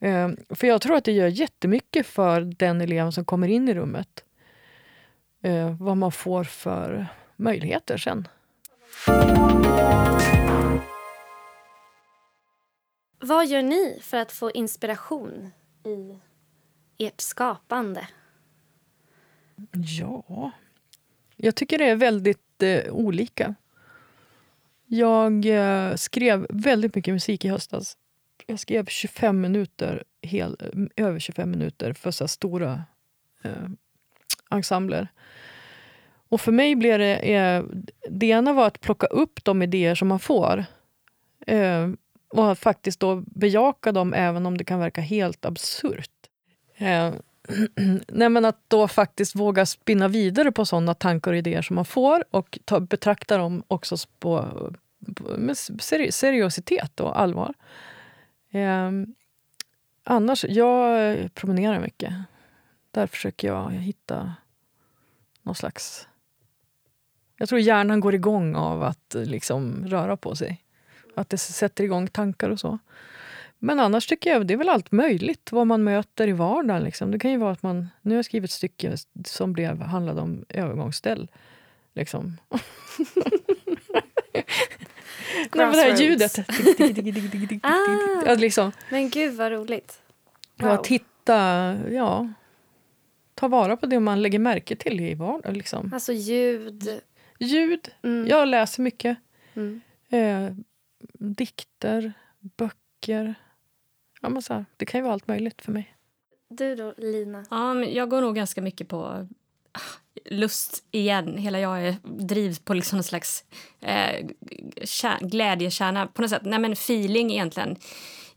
Eh, för jag tror att det gör jättemycket för den eleven som kommer in i rummet. Eh, vad man får för möjligheter sen. Vad gör ni för att få inspiration i ert skapande? Ja, jag tycker det är väldigt eh, olika. Jag eh, skrev väldigt mycket musik i höstas. Jag skrev 25 minuter, hel, eh, över 25 minuter för så här stora eh, ensembler. Och för mig blev det... Eh, det ena var att plocka upp de idéer som man får. Eh, och att faktiskt då bejaka dem även om det kan verka helt absurt. Eh, Nej, men att då faktiskt våga spinna vidare på såna tankar och idéer som man får och ta, betrakta dem också på, på, med seri seriositet och allvar. Eh, annars, jag promenerar mycket. Där försöker jag hitta någon slags... Jag tror hjärnan går igång av att liksom röra på sig. Att det sätter igång tankar och så. Men annars tycker jag det är väl allt möjligt vad man möter i vardagen. Liksom. Det kan ju vara att man, nu har jag skrivit ett stycke som blev, handlade om övergångsställ. Liksom. Nej, det här ljudet. Ah. liksom, Men gud vad roligt. och att hitta, ja, ta vara på det man lägger märke till i vardagen. Liksom. Alltså ljud. Ljud. Mm. Jag läser mycket. Mm. Eh, dikter, böcker. Ja, men så här, det kan ju vara allt möjligt för mig. Du då, Lina? Ja, men jag går nog ganska mycket på ah, lust igen. Hela jag är, drivs på liksom en slags eh, kär, glädjekärna. På något sätt. Nej, men feeling egentligen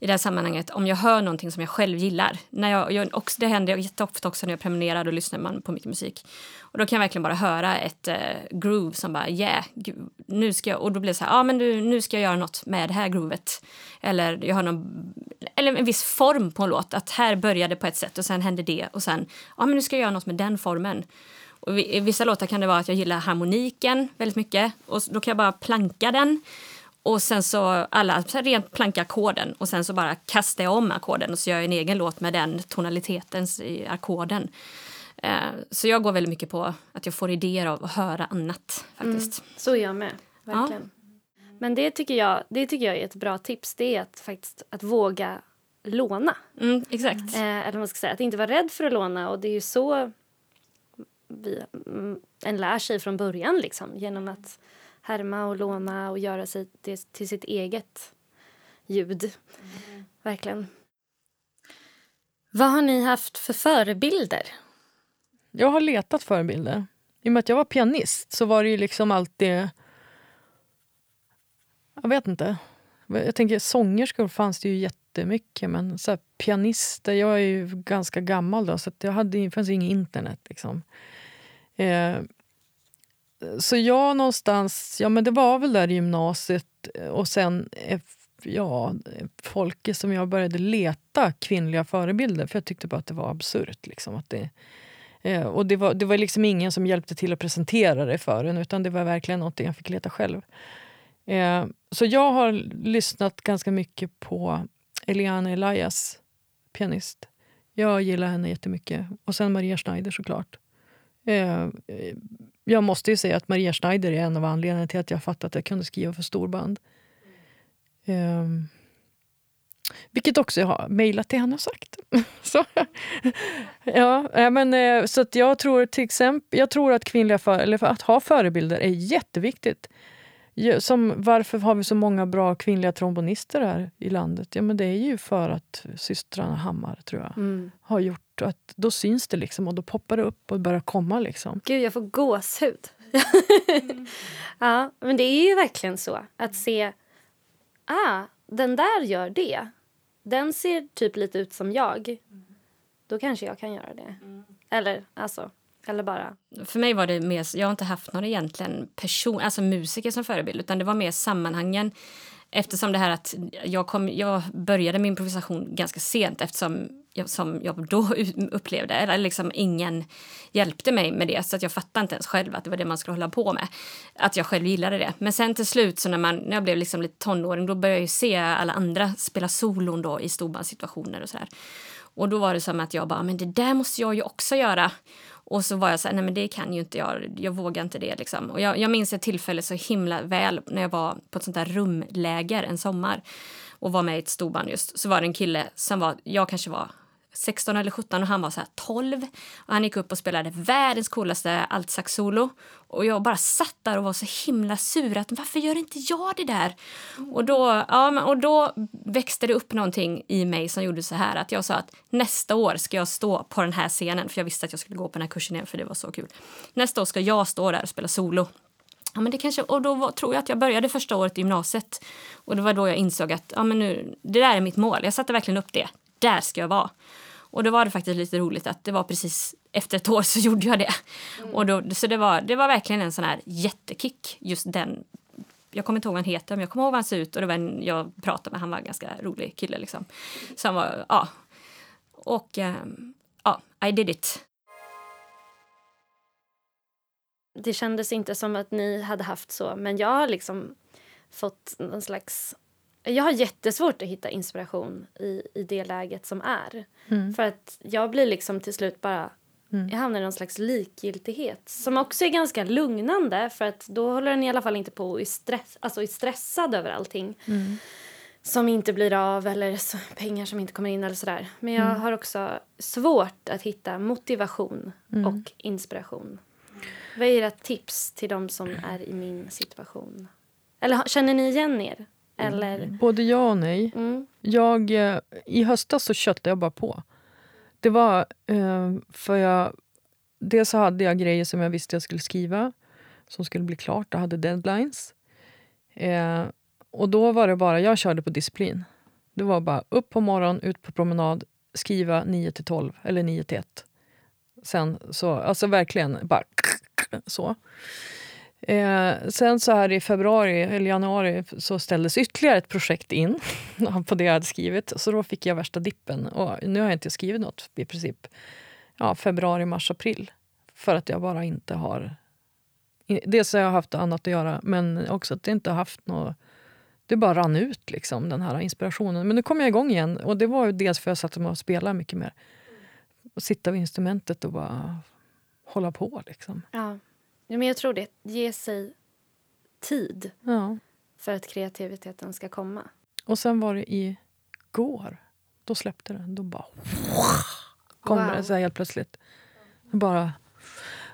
i det här sammanhanget. Om jag hör någonting som jag själv gillar. När jag, jag också, det händer jätteofta också när jag prenumererar. Då lyssnar man på mycket musik. Och då kan jag verkligen bara höra ett eh, groove som bara yeah, gud, nu ska jag, och då blir det så här, ja ah, men du, nu ska jag göra något med det här groovet. Eller jag har någon, eller en viss form på en låt, att här började på ett sätt och sen hände det och sen, ja ah, men nu ska jag göra något med den formen. Och i vissa låtar kan det vara att jag gillar harmoniken väldigt mycket och då kan jag bara planka den. Och sen så alla rent planka ackorden och sen så bara kastar jag om ackorden och så gör jag en egen låt med den tonaliteten i ackorden. Eh, så jag går väldigt mycket på att jag får idéer av att höra annat. faktiskt. Mm, så är jag med. Verkligen. Ja. Men det tycker, jag, det tycker jag är ett bra tips. Det är att, faktiskt, att våga låna. Mm, exakt. Eh, eller man ska säga, att inte vara rädd för att låna. Och det är ju så vi, mm, en lär sig från början. Liksom, genom att härma och låna och göra sig till, till sitt eget ljud. Mm. Verkligen. Vad har ni haft för förebilder? Jag har letat förebilder. I och med att jag var pianist så var det ju liksom alltid... Jag vet inte. Jag tänker sångerskor fanns det ju jättemycket men så här, pianister, jag är ju ganska gammal då så jag hade, det fanns ju inget internet. Liksom. Eh, så jag någonstans, ja men det var väl där i gymnasiet eh, och sen eh, ja, folket som jag började leta kvinnliga förebilder för jag tyckte bara att det var absurt. Liksom, att det, eh, och det var, det var liksom ingen som hjälpte till att presentera det för en utan det var verkligen något jag fick leta själv. Så jag har lyssnat ganska mycket på Eliana Elias, pianist. Jag gillar henne jättemycket. Och sen Maria Schneider såklart. Jag måste ju säga att Maria Schneider är en av anledningarna till att jag fattade att jag kunde skriva för storband. Um, Vilket också jag har mejlat till henne och sagt. så, ja, eh, men, eh, så att jag tror till exempel, jag tror att kvinnliga för, eller att ha förebilder är jätteviktigt. Som, varför har vi så många bra kvinnliga trombonister här i landet? Ja, men det är ju för att systrarna Hammar tror jag mm. har gjort att då syns det liksom och då poppar det upp och börjar komma. Liksom. Gud, jag får gåshud. mm. ja, men det är ju verkligen så att se ah, den där gör det den ser typ lite ut som jag. Mm. Då kanske jag kan göra det. Mm. Eller alltså, eller bara... För mig var det mer, jag har inte haft någon egentligen person, alltså musiker som förebild utan det var mer sammanhangen. Eftersom det här att jag, kom, jag började min improvisation ganska sent eftersom jag, som jag då upplevde, eller liksom ingen hjälpte mig med det så att jag fattade inte ens själv att det var det man skulle hålla på med. Att jag själv gillade det. Men sen till slut så när, man, när jag blev liksom lite tonåring då började jag se alla andra spela solon då i storbandssituationer och sådär. Och då var det som att jag bara, men det där måste jag ju också göra. Och så var jag så här, nej men det kan ju inte jag, jag vågar inte det liksom. Och jag, jag minns ett tillfälle så himla väl när jag var på ett sånt där rumläger en sommar och var med i ett storband just. Så var det en kille som var, jag kanske var 16 eller 17 och han var så 12. Och han gick upp och spelade världens coolaste altsax-solo. Och jag bara satt där och var så himla sur att varför gör inte jag det där? Och, då, ja, och då växte det upp någonting i mig som gjorde så här att jag sa att nästa år ska jag stå på den här scenen för jag visste att jag skulle gå på den här kursen igen för det var så kul. Nästa år ska jag stå där och spela solo. Ja, men det kanske, och då var, tror jag att jag började första året i gymnasiet. Och det var då jag insåg att ja, men nu, det där är mitt mål. Jag satte verkligen upp det. Där ska jag vara. Och då var det faktiskt lite roligt att det var precis efter ett år så gjorde jag det. Mm. Och då, så det var, det var verkligen en sån här jättekick, just den jag kommer inte ihåg vad han heter, men jag kommer ihåg hur han ser ut. Och det var en jag pratade med, han var en ganska rolig kille. Liksom. Så han var, ja. Och um, ja, I did it. Det kändes inte som att ni hade haft så, men jag har liksom fått någon slags jag har jättesvårt att hitta inspiration i, i det läget som är. För att jag blir liksom till slut bara... Jag hamnar i någon slags likgiltighet som också är ganska lugnande för att då håller den i alla fall inte på och är, stress, alltså är stressad över allting som inte blir av eller så, pengar som inte kommer in eller sådär. Men jag har också svårt att hitta motivation och inspiration. Vad är era tips till de som är i min situation? Eller känner ni igen er? Eller? Både ja och nej. Mm. Jag, eh, I höstas så köttade jag bara på. Det var eh, för jag... Dels så hade jag grejer som jag visste jag skulle skriva som skulle bli klart. Jag hade deadlines. Eh, och då var det bara, jag körde på disciplin. Det var bara upp på morgonen, ut på promenad, skriva 9 till 12 eller 9 till 1. Sen så, alltså verkligen bara så. Eh, sen så här i februari eller januari så ställdes ytterligare ett projekt in på det jag hade skrivit. Så då fick jag värsta dippen. Och nu har jag inte skrivit något i princip ja, februari, mars, april. För att jag bara inte har... Dels har jag haft annat att göra, men också att jag inte har haft något... Det bara rann ut, liksom, den här inspirationen. Men nu kom jag igång igen. Och det var ju dels för att jag satt och spelade mycket mer. Och sitta vid instrumentet och bara hålla på. Liksom. Ja men jag tror det. Ge sig tid Ja. för att kreativiteten ska komma. Och sen var det igår. Då släppte det. Då bara... Kommer Wow. det så här helt plötsligt. Bara...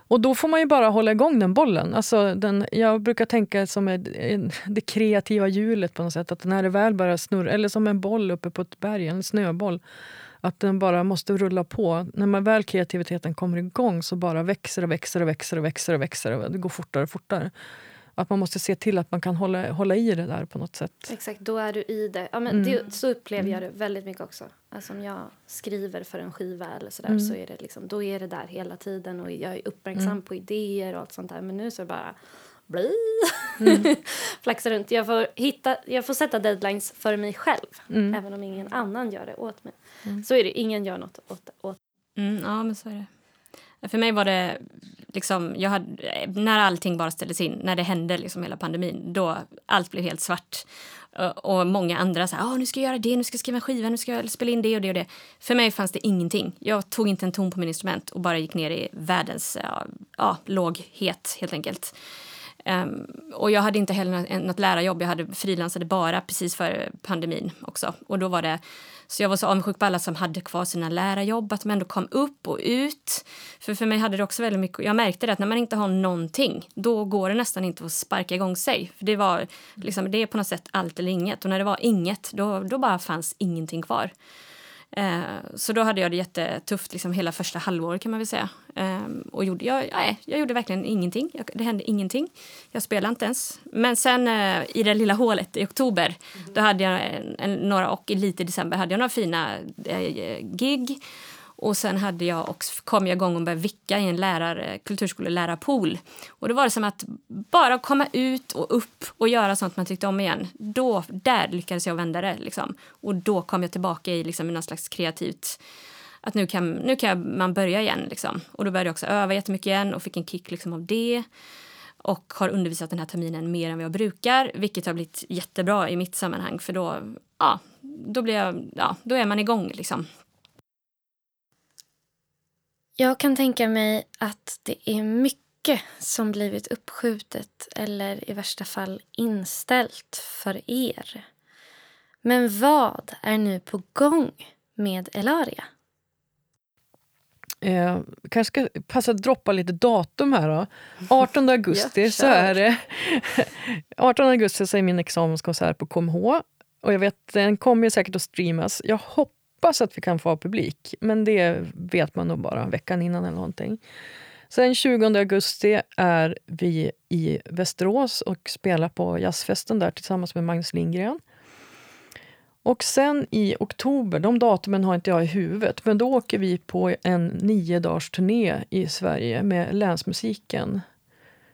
Och då får man ju bara hålla igång den bollen. Alltså den, jag brukar tänka som en, det kreativa hjulet på något sätt. Att när det väl börjar snurra, eller som en boll uppe på ett berg, en snöboll. Att den bara måste rulla på. När man väl kreativiteten kommer igång så bara växer och växer och växer och växer och växer. Och det går fortare och fortare. Att man måste se till att man kan hålla, hålla i det där på något sätt. Exakt, då är du i det. Ja, men det så upplever jag det väldigt mycket också. Alltså om jag skriver för en skiva eller sådär så är det liksom, då är det där hela tiden och jag är uppmärksam på idéer och allt sånt där. Men nu så är det bara bli. Flaxa runt. Jag får, hitta, jag får sätta deadlines för mig själv. Även om ingen annan gör det åt mig. Så är det, ingen gör något åt, åt Mm, ja, men så är det. För mig var det liksom, jag hade, när allting bara ställdes in, när det hände liksom hela pandemin, då allt blev helt svart. Och, och många andra sa, ah, nu ska jag göra det, nu ska jag skriva en skiva, nu ska jag spela in det och det och det. För mig fanns det ingenting. Jag tog inte en ton på min instrument och bara gick ner i världens ja, ja, låghet helt enkelt. Um, och jag hade inte heller något lärarjobb. Jag hade frilansade bara precis före pandemin också. Och då var det, så jag var så avundsjuk på alla som hade kvar sina lärarjobb, att de ändå kom upp och ut. För för mig hade det också väldigt mycket, jag märkte det att när man inte har någonting, då går det nästan inte att sparka igång sig. För det var liksom, det är på något sätt allt eller inget. Och när det var inget, då, då bara fanns ingenting kvar. Eh, så då hade jag det jättetufft liksom hela första halvåret kan man väl säga. Eh, och gjorde, jag, nej, jag gjorde verkligen ingenting. Jag, det hände ingenting. Jag spelade inte ens. Men sen eh, i det lilla hålet i oktober, då hade jag en, en, några, och lite i december hade jag några fina gig. Och sen hade jag också, kom jag igång och började vicka i en lärare, kulturskolelärarpool. Och det var det som att bara komma ut och upp och göra sånt man tyckte om igen. Då, där lyckades jag vända det. Liksom. Och då kom jag tillbaka i liksom, någon slags kreativt... Att nu kan, nu kan man börja igen. Liksom. Och då började jag också öva jättemycket igen och fick en kick liksom, av det. Och har undervisat den här terminen mer än vad jag brukar. Vilket har blivit jättebra i mitt sammanhang. För då, ja, då, blir jag, ja, då är man igång. Liksom. Jag kan tänka mig att det är mycket som blivit uppskjutet eller i värsta fall inställt för er. Men vad är nu på gång med Elaria? Eh, kanske ska passa att droppa lite datum här. Då. 18 augusti Ja, så är det 18 augusti så är min examenskonsert på KMH. Och jag vet, den kommer säkert att streamas. Jag hoppas Hoppas att vi kan få ha publik, men det vet man nog bara veckan innan eller någonting. Sen 20 augusti är vi i Västerås och spelar på jazzfesten där tillsammans med Magnus Lindgren. Och sen i oktober, de datumen har inte jag i huvudet, men då åker vi på en nio dagars turné i Sverige med länsmusiken.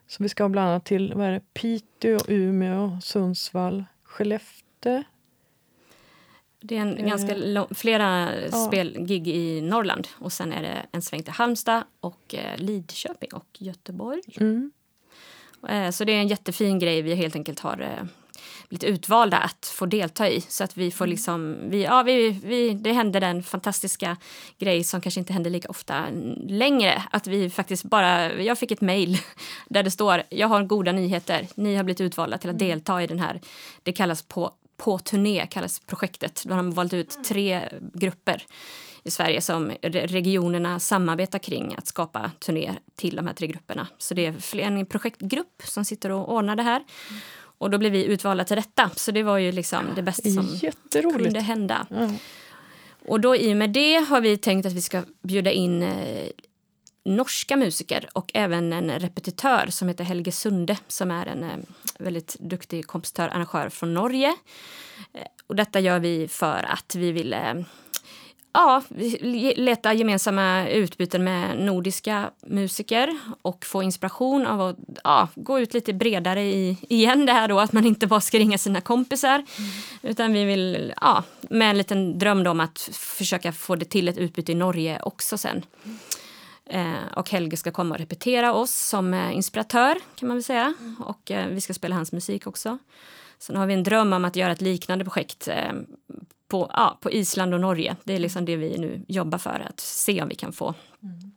Så vi ska bland annat till vad är det, Piteå, Umeå, Sundsvall, Skellefteå. Det är en Eh, ganska lång, flera spelgig i Norrland. Och sen är det en sväng till Halmstad och eh, Lidköping och Göteborg. Mm. Eh, så det är en jättefin grej vi helt enkelt har eh, blivit utvalda att få delta i. Så att vi får liksom, vi, ja, vi, vi, det hände den fantastiska grej som kanske inte händer lika ofta längre. Att vi faktiskt bara, jag fick ett mejl där det står, jag har goda nyheter, ni har blivit utvalda till att delta i den här, det kallas på på turné kallas projektet. Då har de valt ut tre grupper i Sverige som regionerna samarbetar kring att skapa turnéer till de här tre grupperna. Så det är en projektgrupp som sitter och ordnar det här. Och då blev vi utvalda till detta. Så det var ju liksom det bästa som kunde hända. Mm. Och då i och med det har vi tänkt att vi ska bjuda in eh, norska musiker och även en repetitör som heter Helge Sunde som är en eh, väldigt duktig kompositör arrangör från Norge. Eh, och detta gör vi för att vi vill eh, ja, leta gemensamma utbyten med nordiska musiker och få inspiration av att ja, gå ut lite bredare i, igen det här då att man inte bara ska ringa sina kompisar. Mm. Utan vi vill, ja, med en liten dröm om att försöka få det till ett utbyte i Norge också sen. Mm. Eh, och Helge ska komma och repetera oss som eh, inspiratör kan man väl säga. Mm. Och eh, vi ska spela hans musik också. Sen har vi en dröm om att göra ett liknande projekt på, ja, på Island och Norge. Det är liksom det vi nu jobbar för, att se om vi kan få... Mm.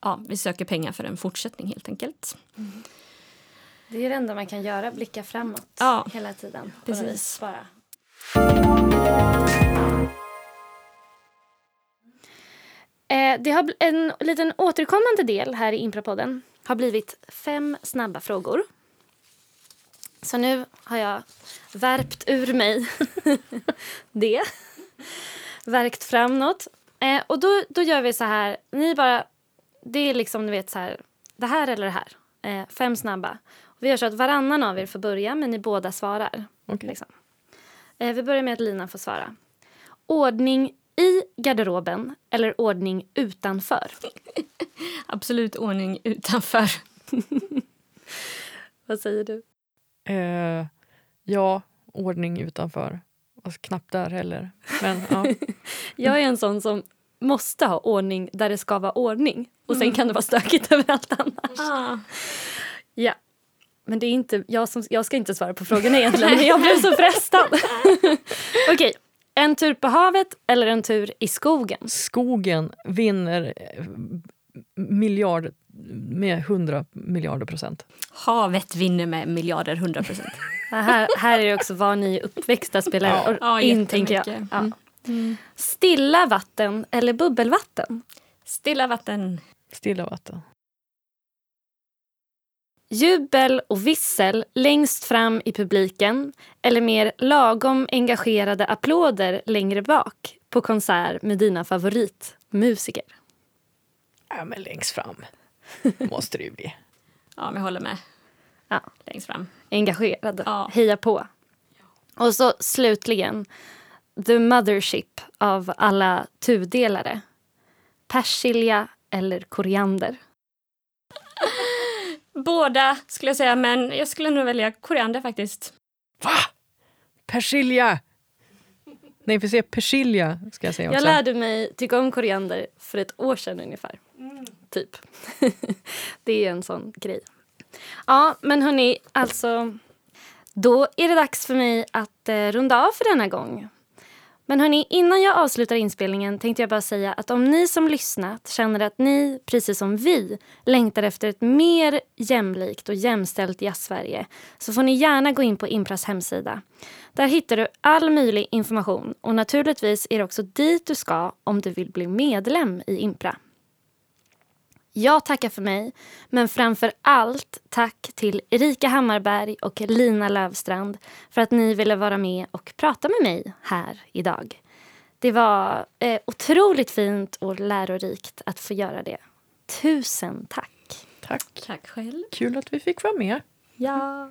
Ja, vi söker pengar för en fortsättning helt enkelt. Mm. Det är det enda man kan göra, blicka framåt ja, hela tiden. Precis. Bara. Eh, det har en liten återkommande del här i Imprapodden har blivit fem snabba frågor. Så nu har jag värpt ur mig det. Värkt fram något. Eh, och då, då gör vi så här. Ni bara... Det är liksom, du vet, så här. Det här eller det här. Eh, fem snabba. Och vi gör så att varannan av er får börja, men ni båda svarar. Okay. Liksom. Eh, vi börjar med att Lina får svara. Ordning i garderoben eller ordning utanför? Absolut ordning utanför. Vad säger du? Eh, ja, ordning utanför. Alltså, knappt där heller. Men, ja. jag är en sån som måste ha ordning där det ska vara ordning. Och sen mm. kan det vara stökigt överallt annars. Ah. Ja. Men det är inte, jag, som, jag ska inte svara på frågorna egentligen, men jag blev så frestad. Okej, okay. En tur på havet eller en tur i skogen? Skogen vinner eh, miljard med hundra miljarder procent. Havet vinner med miljarder, hundra procent. här, här är det också var ni uppväxta spelar ja. ja, in, tänker jag. Ja. Mm. Mm. Stilla vatten eller bubbelvatten? Stilla vatten. Stilla vatten. Jubel och vissel längst fram i publiken eller mer lagom engagerade applåder längre bak på konsert med dina favoritmusiker? Ja, men längst fram måste det ju bli. ja, men jag håller med. Ja. Längst fram. Engagerad. Ja. Heja på. Och så slutligen, the mothership av alla tudelare. Persilja eller koriander? Båda skulle jag säga, men jag skulle nog välja koriander faktiskt. Va? Persilja! Nej, vi säger persilja ska jag säga också. Jag lärde mig tycka om koriander för ett år sedan ungefär. Mm. Typ. det är en sån grej. Ja, men hörni, alltså. Då är det dags för mig att eh, runda av för denna gång. Men hörni, innan jag avslutar inspelningen tänkte jag bara säga att om ni som lyssnat känner att ni, precis som vi, längtar efter ett mer jämlikt och jämställt Jazz-Sverige så får ni gärna gå in på Impras hemsida. Där hittar du all möjlig information och naturligtvis är det också dit du ska om du vill bli medlem i Impra. Jag tackar för mig, men framför allt tack till Erika Hammarberg och Lina Lövstrand för att ni ville vara med och prata med mig här idag. Det var eh, otroligt fint och lärorikt att få göra det. Tusen tack! Tack. Tack själv. Kul att vi fick vara med. Ja.